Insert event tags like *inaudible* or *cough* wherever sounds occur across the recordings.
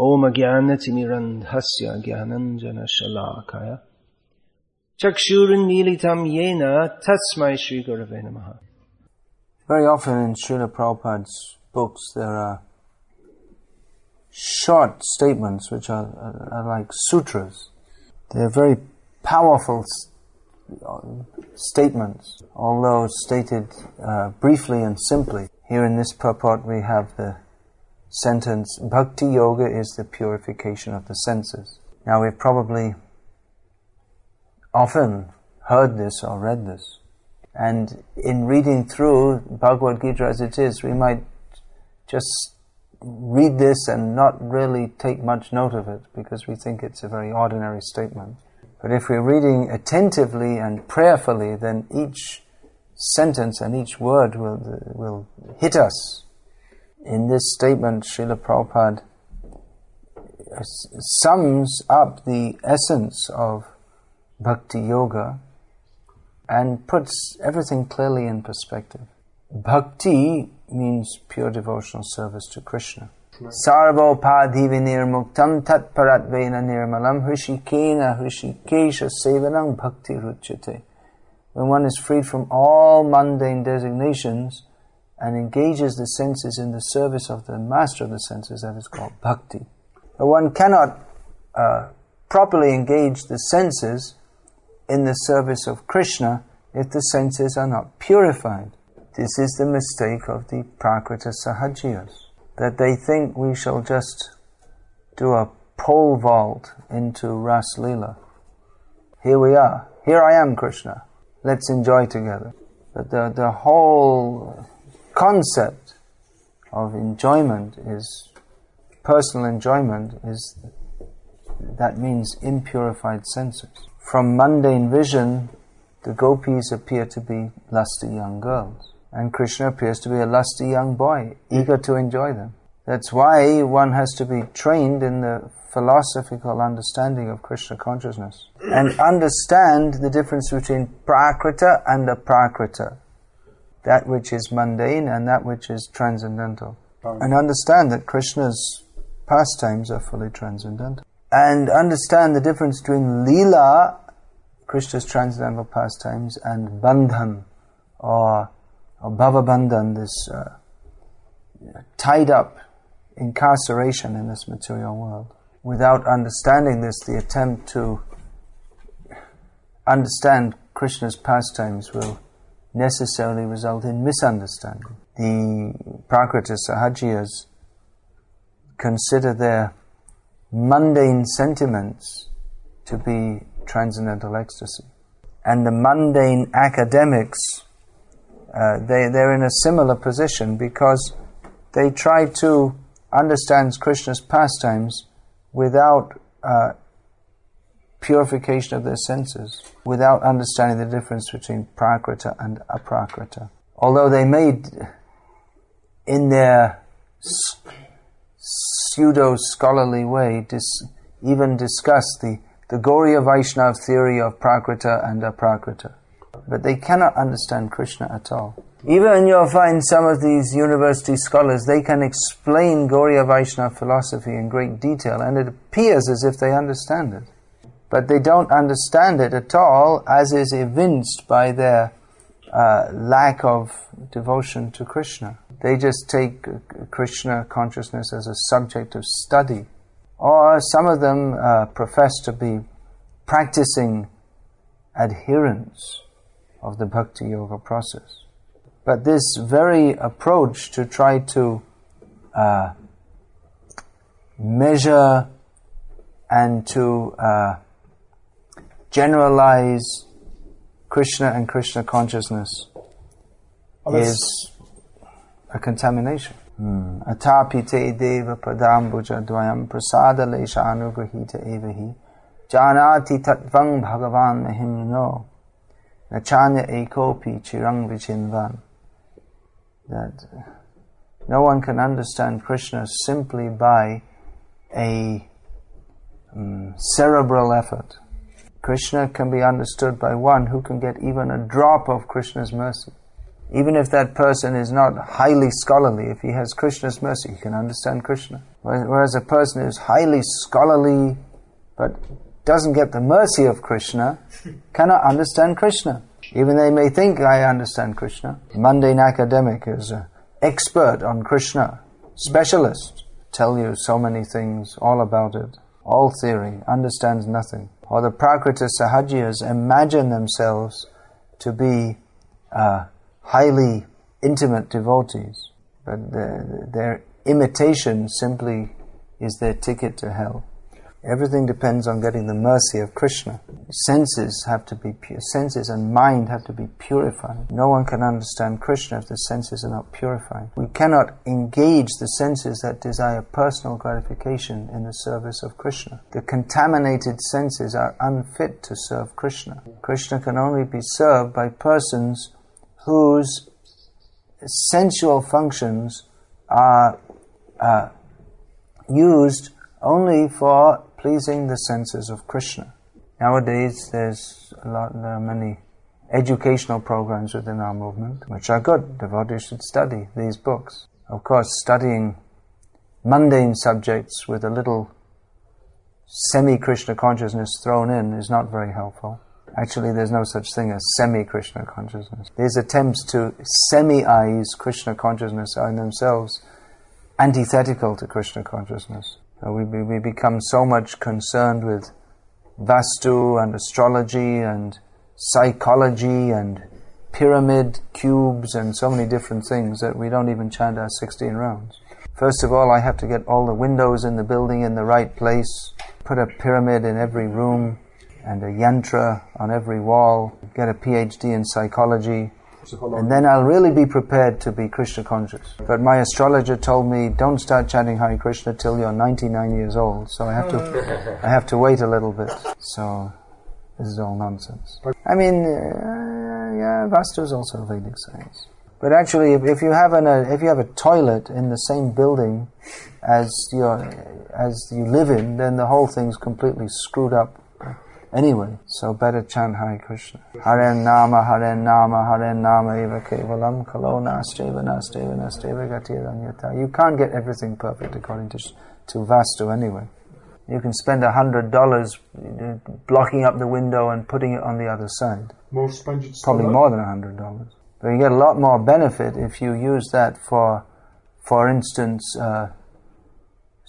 ॐ ज्ञानतिमिरन्धस्य ज्ञानञ्जनशलाकय चक्षुरुन्मीलितं येन तस्मै श्रीगुरवे नमः Very often in Srila Prabhupada's books there are short statements which are, are, are like sutras. They're very powerful uh, statements, although stated uh, briefly and simply. Here in this purport we have the sentence, Bhakti Yoga is the purification of the senses. Now we've probably often heard this or read this. And in reading through Bhagavad Gita as it is, we might just read this and not really take much note of it because we think it's a very ordinary statement. But if we're reading attentively and prayerfully, then each sentence and each word will, will hit us. In this statement, Srila Prabhupada sums up the essence of bhakti yoga and puts everything clearly in perspective. Bhakti means pure devotional service to Krishna. Sarvopadhivi nirmuktam tat paratvena nirmalam hrishikena hrishikesha sevanang bhakti ruchyate. When one is freed from all mundane designations and engages the senses in the service of the master of the senses, that is called bhakti. But one cannot uh, properly engage the senses in the service of Krishna if the senses are not purified. This is the mistake of the Prakrita Sahajiyas, that they think we shall just do a pole vault into Ras Lila. Here we are. Here I am, Krishna. Let's enjoy together. But the, the whole concept of enjoyment is personal enjoyment is that means impurified senses. From mundane vision, the gopis appear to be lusty young girls, and Krishna appears to be a lusty young boy, eager to enjoy them. That's why one has to be trained in the philosophical understanding of Krishna consciousness and understand the difference between prakrita and aprakrita, that which is mundane and that which is transcendental, and understand that Krishna's pastimes are fully transcendental. And understand the difference between lila, Krishna's transcendental pastimes, and bandhan, or, or bhavabandhan, this uh, tied up incarceration in this material world. Without understanding this, the attempt to understand Krishna's pastimes will necessarily result in misunderstanding. The Prakrita Sahajiyas consider their mundane sentiments to be transcendental ecstasy. And the mundane academics, uh, they, they're in a similar position because they try to understand Krishna's pastimes without uh, purification of their senses, without understanding the difference between prakrita and aprakrita. Although they made in their pseudo scholarly way dis- even discuss the, the Gauriya Vaishnav theory of Prakrita and Aprakrita. But they cannot understand Krishna at all. Even you'll find some of these university scholars, they can explain Gauriya Vaishnav philosophy in great detail, and it appears as if they understand it. But they don't understand it at all, as is evinced by their uh, lack of devotion to Krishna. They just take Krishna consciousness as a subject of study. Or some of them uh, profess to be practicing adherents of the Bhakti Yoga process. But this very approach to try to uh, measure and to uh, generalize Krishna and Krishna consciousness oh, is a contamination. Atapite deva padambuja dvayam prasada lesha anugrahita evahi janati tatvang bhagavan mahimno nachanya ekopi chirang vichinvan that no one can understand Krishna simply by a um, cerebral effort. Krishna can be understood by one who can get even a drop of Krishna's mercy. Even if that person is not highly scholarly, if he has Krishna's mercy, he can understand Krishna. Whereas a person who is highly scholarly but doesn't get the mercy of Krishna *laughs* cannot understand Krishna. Even they may think I understand Krishna. Mundane academic is an expert on Krishna, specialist, tell you so many things, all about it, all theory, understands nothing. Or the Prakrita Sahajiyas imagine themselves to be uh, highly intimate devotees, but their, their imitation simply is their ticket to hell. Everything depends on getting the mercy of Krishna. Senses have to be pure. Senses and mind have to be purified. No one can understand Krishna if the senses are not purified. We cannot engage the senses that desire personal gratification in the service of Krishna. The contaminated senses are unfit to serve Krishna. Krishna can only be served by persons whose sensual functions are uh, used only for pleasing the senses of Krishna. Nowadays, there's a lot, there are many educational programs within our movement, which are good. Devotees should study these books. Of course, studying mundane subjects with a little semi-Krishna consciousness thrown in is not very helpful. Actually, there's no such thing as semi-Krishna consciousness. These attempts to semi-ize Krishna consciousness are in themselves antithetical to Krishna consciousness. Uh, we, we become so much concerned with Vastu and astrology and psychology and pyramid cubes and so many different things that we don't even chant our 16 rounds. First of all, I have to get all the windows in the building in the right place, put a pyramid in every room and a yantra on every wall, get a PhD in psychology, and then I'll really be prepared to be Krishna conscious. But my astrologer told me, don't start chanting Hare Krishna till you're 99 years old. So I have to, *laughs* I have to wait a little bit. So this is all nonsense. I mean, uh, yeah, Vastu is also Vedic science. But actually, if, if you have an, uh, if you have a toilet in the same building as your, as you live in, then the whole thing's completely screwed up Anyway, so better chant Hare Krishna. Hare Nama, Hare Nama, Hare Nama eva kevalam kalo nasteva nasteva nasteva gatiranyata. You can't get everything perfect according to, to Vastu anyway. You can spend a hundred dollars blocking up the window and putting it on the other side. More. Probably more than a hundred dollars. But you get a lot more benefit if you use that for, for instance, uh,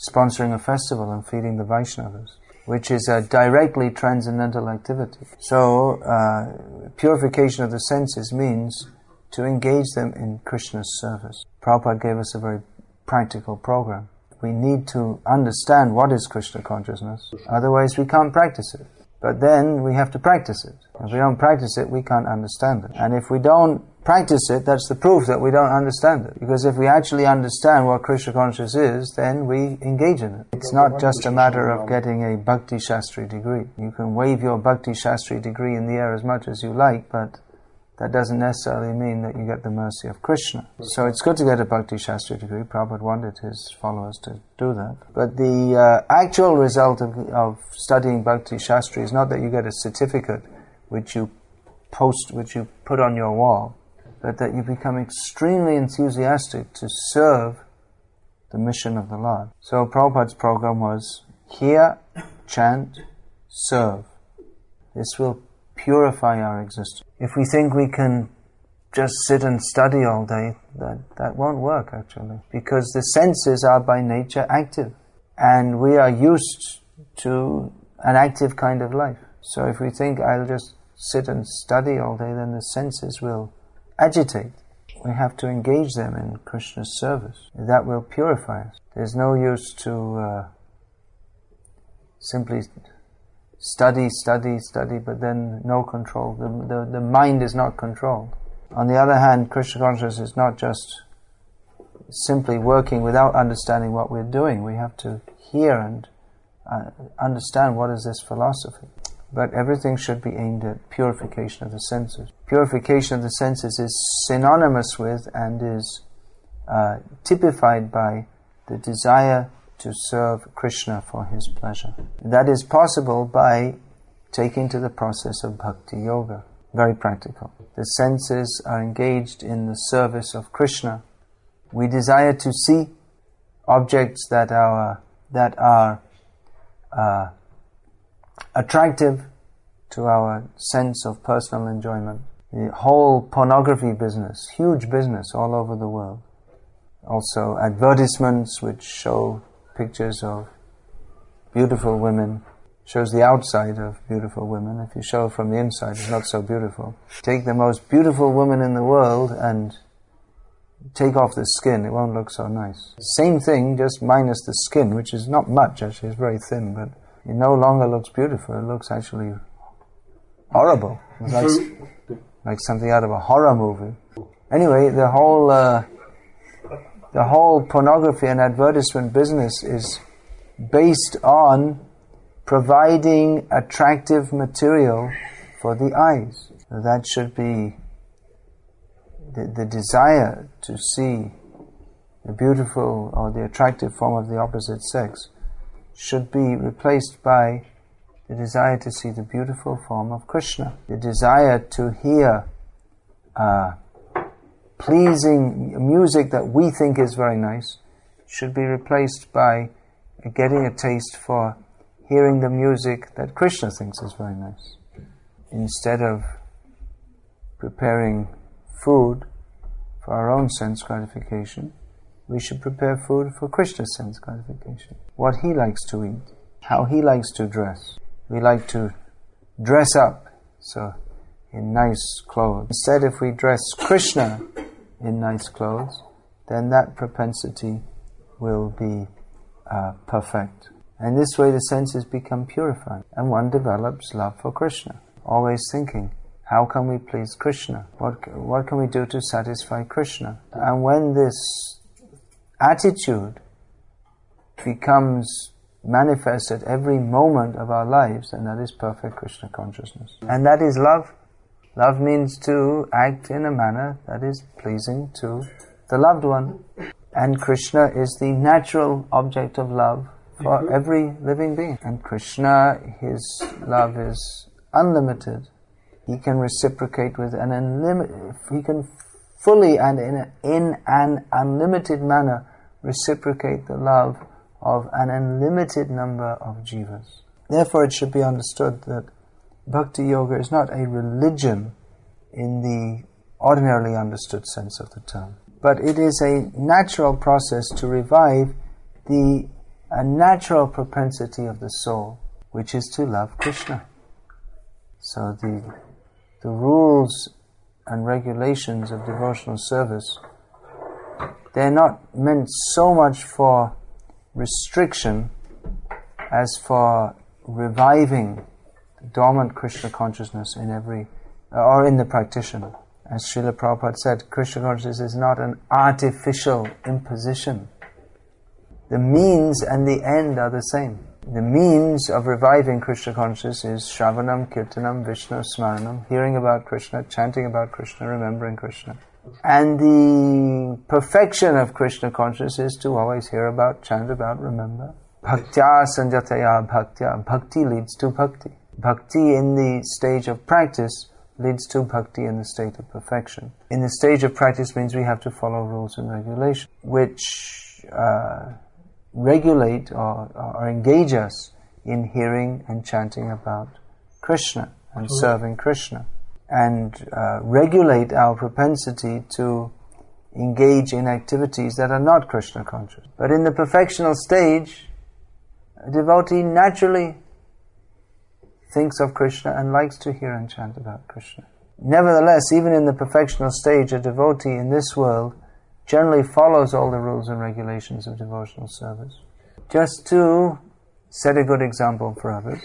sponsoring a festival and feeding the Vaishnavas which is a directly transcendental activity. So, uh, purification of the senses means to engage them in Krishna's service. Prabhupada gave us a very practical program. We need to understand what is Krishna consciousness, otherwise, we can't practice it. But then we have to practice it. If we don't practice it, we can't understand it. And if we don't practice it, that's the proof that we don't understand it. Because if we actually understand what Krishna consciousness is, then we engage in it. It's not just a matter of getting a Bhakti Shastri degree. You can wave your Bhakti Shastri degree in the air as much as you like, but that doesn't necessarily mean that you get the mercy of Krishna. So it's good to get a Bhakti Shastri degree. Prabhupada wanted his followers to do that. But the uh, actual result of, of studying Bhakti Shastri is not that you get a certificate which you post, which you put on your wall, but that you become extremely enthusiastic to serve the mission of the Lord. So Prabhupada's program was hear, chant, serve. This will purify our existence. If we think we can just sit and study all day, that, that won't work actually. Because the senses are by nature active. And we are used to an active kind of life. So if we think I'll just sit and study all day, then the senses will agitate. We have to engage them in Krishna's service. That will purify us. There's no use to uh, simply study, study, study, but then no control. The, the, the mind is not controlled. On the other hand, Krishna consciousness is not just simply working without understanding what we're doing. We have to hear and uh, understand what is this philosophy. But everything should be aimed at purification of the senses. Purification of the senses is synonymous with and is uh, typified by the desire to serve Krishna for his pleasure. That is possible by taking to the process of bhakti yoga. Very practical. the senses are engaged in the service of Krishna. We desire to see objects that are that are uh, attractive to our sense of personal enjoyment. The whole pornography business, huge business all over the world. Also, advertisements which show pictures of beautiful women, shows the outside of beautiful women. If you show from the inside, it's not so beautiful. Take the most beautiful woman in the world and take off the skin, it won't look so nice. Same thing, just minus the skin, which is not much actually, it's very thin, but it no longer looks beautiful, it looks actually horrible. It's like, like something out of a horror movie. Anyway, the whole uh, the whole pornography and advertisement business is based on providing attractive material for the eyes. That should be the, the desire to see the beautiful or the attractive form of the opposite sex should be replaced by the desire to see the beautiful form of Krishna, the desire to hear uh, pleasing music that we think is very nice should be replaced by getting a taste for hearing the music that Krishna thinks is very nice. Instead of preparing food for our own sense gratification, we should prepare food for Krishna's sense gratification. What he likes to eat, how he likes to dress. We like to dress up, so in nice clothes. Instead, if we dress Krishna in nice clothes, then that propensity will be uh, perfect. And this way the senses become purified, and one develops love for Krishna, always thinking, how can we please Krishna? What, what can we do to satisfy Krishna? And when this attitude becomes manifest at every moment of our lives, and that is perfect Krishna consciousness. And that is love. Love means to act in a manner that is pleasing to the loved one. And Krishna is the natural object of love for mm-hmm. every living being. And Krishna, his love is unlimited he can reciprocate with an unlimited, he can fully and in, a, in an unlimited manner reciprocate the love of an unlimited number of jivas. Therefore, it should be understood that bhakti yoga is not a religion in the ordinarily understood sense of the term, but it is a natural process to revive the a natural propensity of the soul, which is to love Krishna. So the the rules and regulations of devotional service, they're not meant so much for restriction as for reviving dormant Krishna consciousness in every, uh, or in the practitioner. As Srila Prabhupada said, Krishna consciousness is not an artificial imposition. The means and the end are the same the means of reviving Krishna consciousness is Shravanam, Kirtanam, Vishnu, Smaranam, hearing about Krishna, chanting about Krishna, remembering Krishna. And the perfection of Krishna consciousness is to always hear about, chant about, remember. Bhaktya sanjataya bhaktya. Bhakti leads to bhakti. Bhakti in the stage of practice leads to bhakti in the state of perfection. In the stage of practice means we have to follow rules and regulations, which uh, regulate or, or engage us in hearing and chanting about Krishna and serving Krishna and uh, regulate our propensity to engage in activities that are not Krishna conscious. But in the perfectional stage, a devotee naturally thinks of Krishna and likes to hear and chant about Krishna. Nevertheless, even in the perfectional stage, a devotee in this world generally follows all the rules and regulations of devotional service. Just to set a good example for others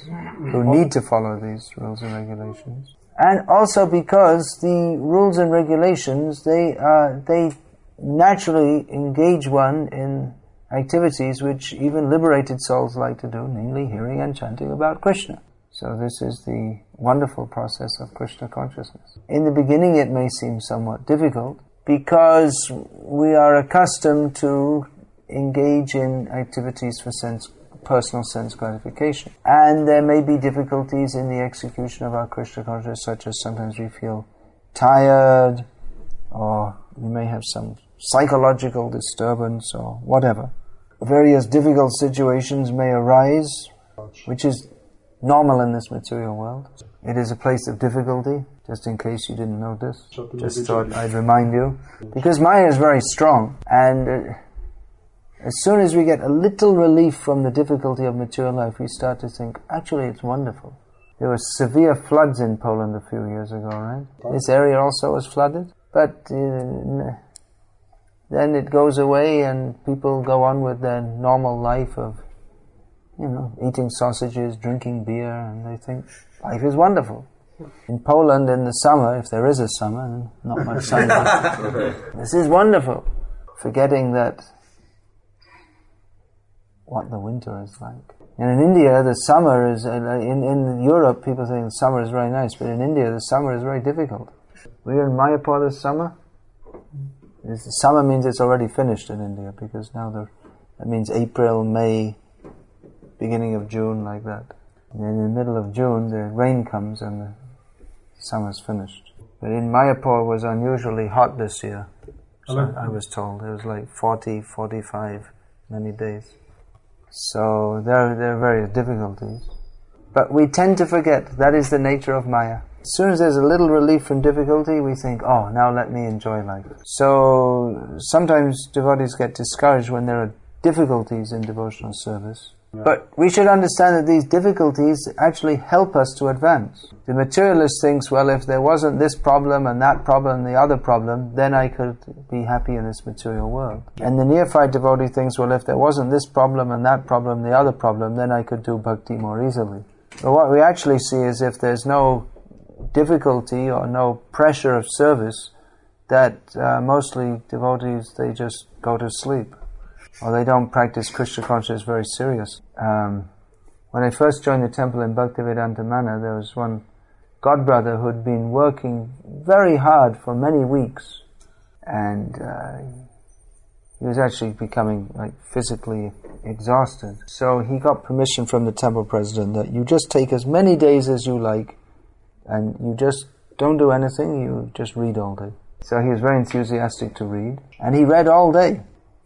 who need to follow these rules and regulations. And also because the rules and regulations, they, uh, they naturally engage one in activities which even liberated souls like to do, namely hearing and chanting about Krishna. So this is the wonderful process of Krishna consciousness. In the beginning it may seem somewhat difficult, because we are accustomed to engage in activities for sense, personal sense gratification. And there may be difficulties in the execution of our Krishna consciousness, such as sometimes we feel tired, or we may have some psychological disturbance or whatever. Various difficult situations may arise, which is normal in this material world. It is a place of difficulty, just in case you didn't know this. Just thought I'd remind you. Because Maya is very strong, and uh, as soon as we get a little relief from the difficulty of material life, we start to think, actually, it's wonderful. There were severe floods in Poland a few years ago, right? This area also was flooded, but uh, then it goes away and people go on with their normal life of, you know, eating sausages, drinking beer, and they think life is wonderful. In Poland, in the summer, if there is a summer, not much sun, *laughs* this is wonderful. Forgetting that what the winter is like. And in India, the summer is, uh, in, in Europe, people think the summer is very nice, but in India, the summer is very difficult. We were in Mayapur this summer. This, summer means it's already finished in India, because now the, that means April, May, beginning of June, like that. And in the middle of June, the rain comes and the summer's finished. But in Mayapur was unusually hot this year. So I was told. It was like 40, 45 many days. So there, there are various difficulties. Eh? But we tend to forget that is the nature of Maya. As soon as there's a little relief from difficulty, we think, oh, now let me enjoy life. So sometimes devotees get discouraged when there are difficulties in devotional service. But we should understand that these difficulties actually help us to advance. The materialist thinks, well, if there wasn't this problem and that problem and the other problem, then I could be happy in this material world. And the neophyte devotee thinks, well, if there wasn't this problem and that problem, and the other problem, then I could do bhakti more easily. But what we actually see is if there's no difficulty or no pressure of service, that uh, mostly devotees, they just go to sleep or they don't practice Krishna consciousness very serious. Um, when I first joined the temple in Bhaktivedanta Manor, there was one godbrother who had been working very hard for many weeks, and uh, he was actually becoming like physically exhausted. So he got permission from the temple president that you just take as many days as you like, and you just don't do anything. You just read all day. So he was very enthusiastic to read, and he read all day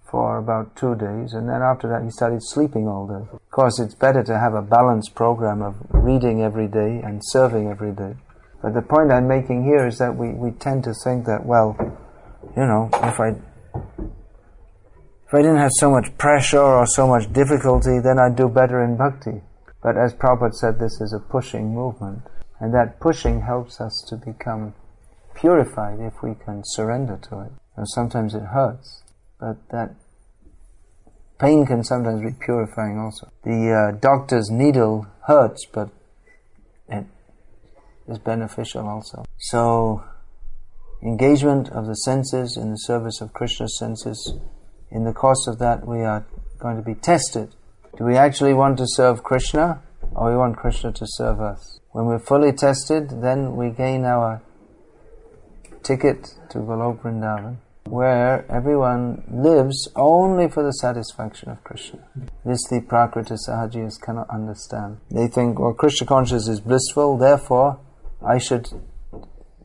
for about two days, and then after that he started sleeping all day. Of course, it's better to have a balanced program of reading every day and serving every day. But the point I'm making here is that we, we tend to think that, well, you know, if I if I didn't have so much pressure or so much difficulty, then I'd do better in bhakti. But as Prabhupada said, this is a pushing movement. And that pushing helps us to become purified if we can surrender to it. And sometimes it hurts but that pain can sometimes be purifying also. The uh, doctor's needle hurts, but it is beneficial also. So, engagement of the senses in the service of Krishna's senses, in the course of that we are going to be tested. Do we actually want to serve Krishna, or we want Krishna to serve us? When we're fully tested, then we gain our ticket to Golok Vrindavan where everyone lives only for the satisfaction of Krishna. This the Prakrita Sahajiyas cannot understand. They think, well, Krishna consciousness is blissful, therefore I should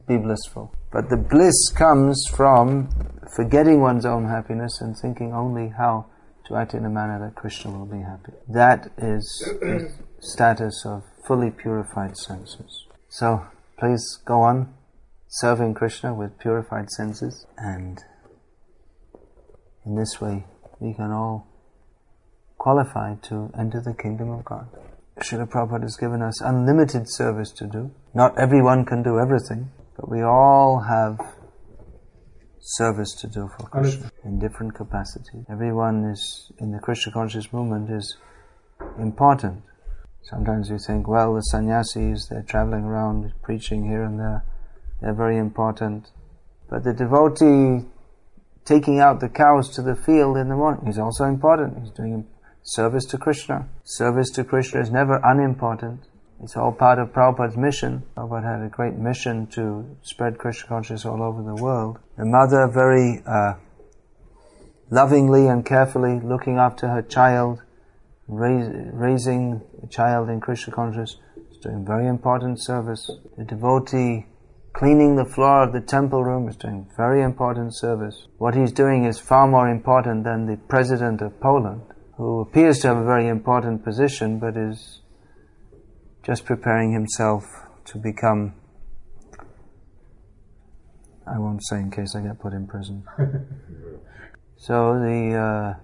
be blissful. But the bliss comes from forgetting one's own happiness and thinking only how to act in a manner that Krishna will be happy. That is the status of fully purified senses. So, please go on serving Krishna with purified senses and in this way, we can all qualify to enter the kingdom of God. Srila Prabhupada has given us unlimited service to do. Not everyone can do everything, but we all have service to do for Krishna in different capacities. Everyone is in the Krishna conscious movement is important. Sometimes we think, well, the sannyasis, they're traveling around preaching here and there, they're very important. But the devotee taking out the cows to the field in the morning is also important. He's doing service to Krishna. Service to Krishna is never unimportant. It's all part of Prabhupada's mission. Prabhupada had a great mission to spread Krishna consciousness all over the world. The mother very uh, lovingly and carefully looking after her child, raise, raising a child in Krishna consciousness, is doing very important service. The devotee cleaning the floor of the temple room, is doing very important service. What he's doing is far more important than the president of Poland, who appears to have a very important position but is just preparing himself to become. I won't say in case I get put in prison. *laughs* so the. Uh,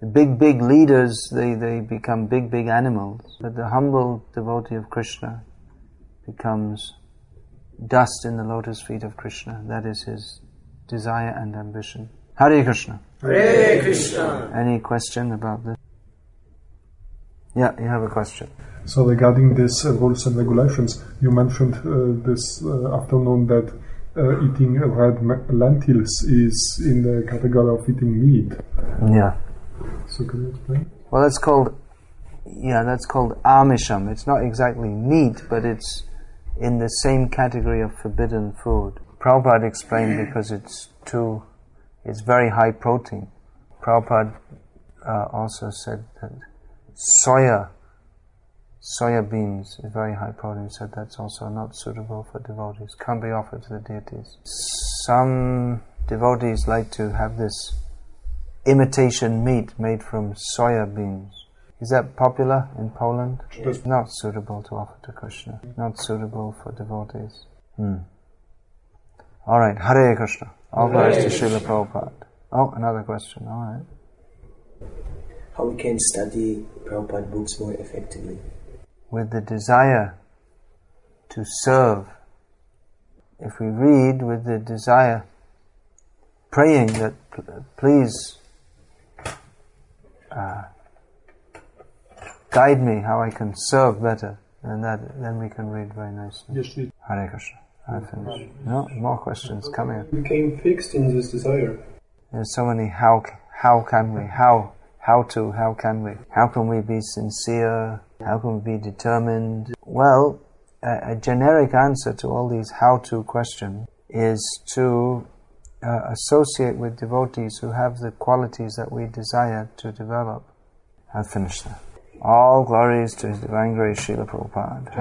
the big, big leaders, they, they become big, big animals. But the humble devotee of Krishna becomes dust in the lotus feet of Krishna. That is his desire and ambition. Hare Krishna. Hare Krishna. Any question about this? Yeah, you have a question. So regarding these uh, rules and regulations, you mentioned uh, this uh, afternoon that uh, eating red lentils is in the category of eating meat. Yeah. So can you explain? Well, that's called, yeah, that's called amisham. It's not exactly meat, but it's in the same category of forbidden food. Prabhupada explained because it's too, it's very high protein. Prabhupada uh, also said that soya, soya beans is very high protein. He said that's also not suitable for devotees. Can't be offered to the deities. Some devotees like to have this imitation meat made from soya beans. Is that popular in Poland? It's not suitable to offer to Krishna. Not suitable for devotees. Hmm. All right, Hare Krishna. All glories to Srila Prabhupada. Oh, another question. All right. How we can study Prabhupada books more effectively? With the desire to serve. If we read with the desire, praying that please uh, guide me how I can serve better, and that then we can read very nicely. Yes. Hare Krishna. I finished. No more questions coming. became fixed in this desire. There's so many how how can we how how to how can we how can we be sincere how can we be determined well a, a generic answer to all these how to questions is to uh, associate with devotees who have the qualities that we desire to develop. I've finished that. All glories to His Divine Grace, Srila Prabhupada.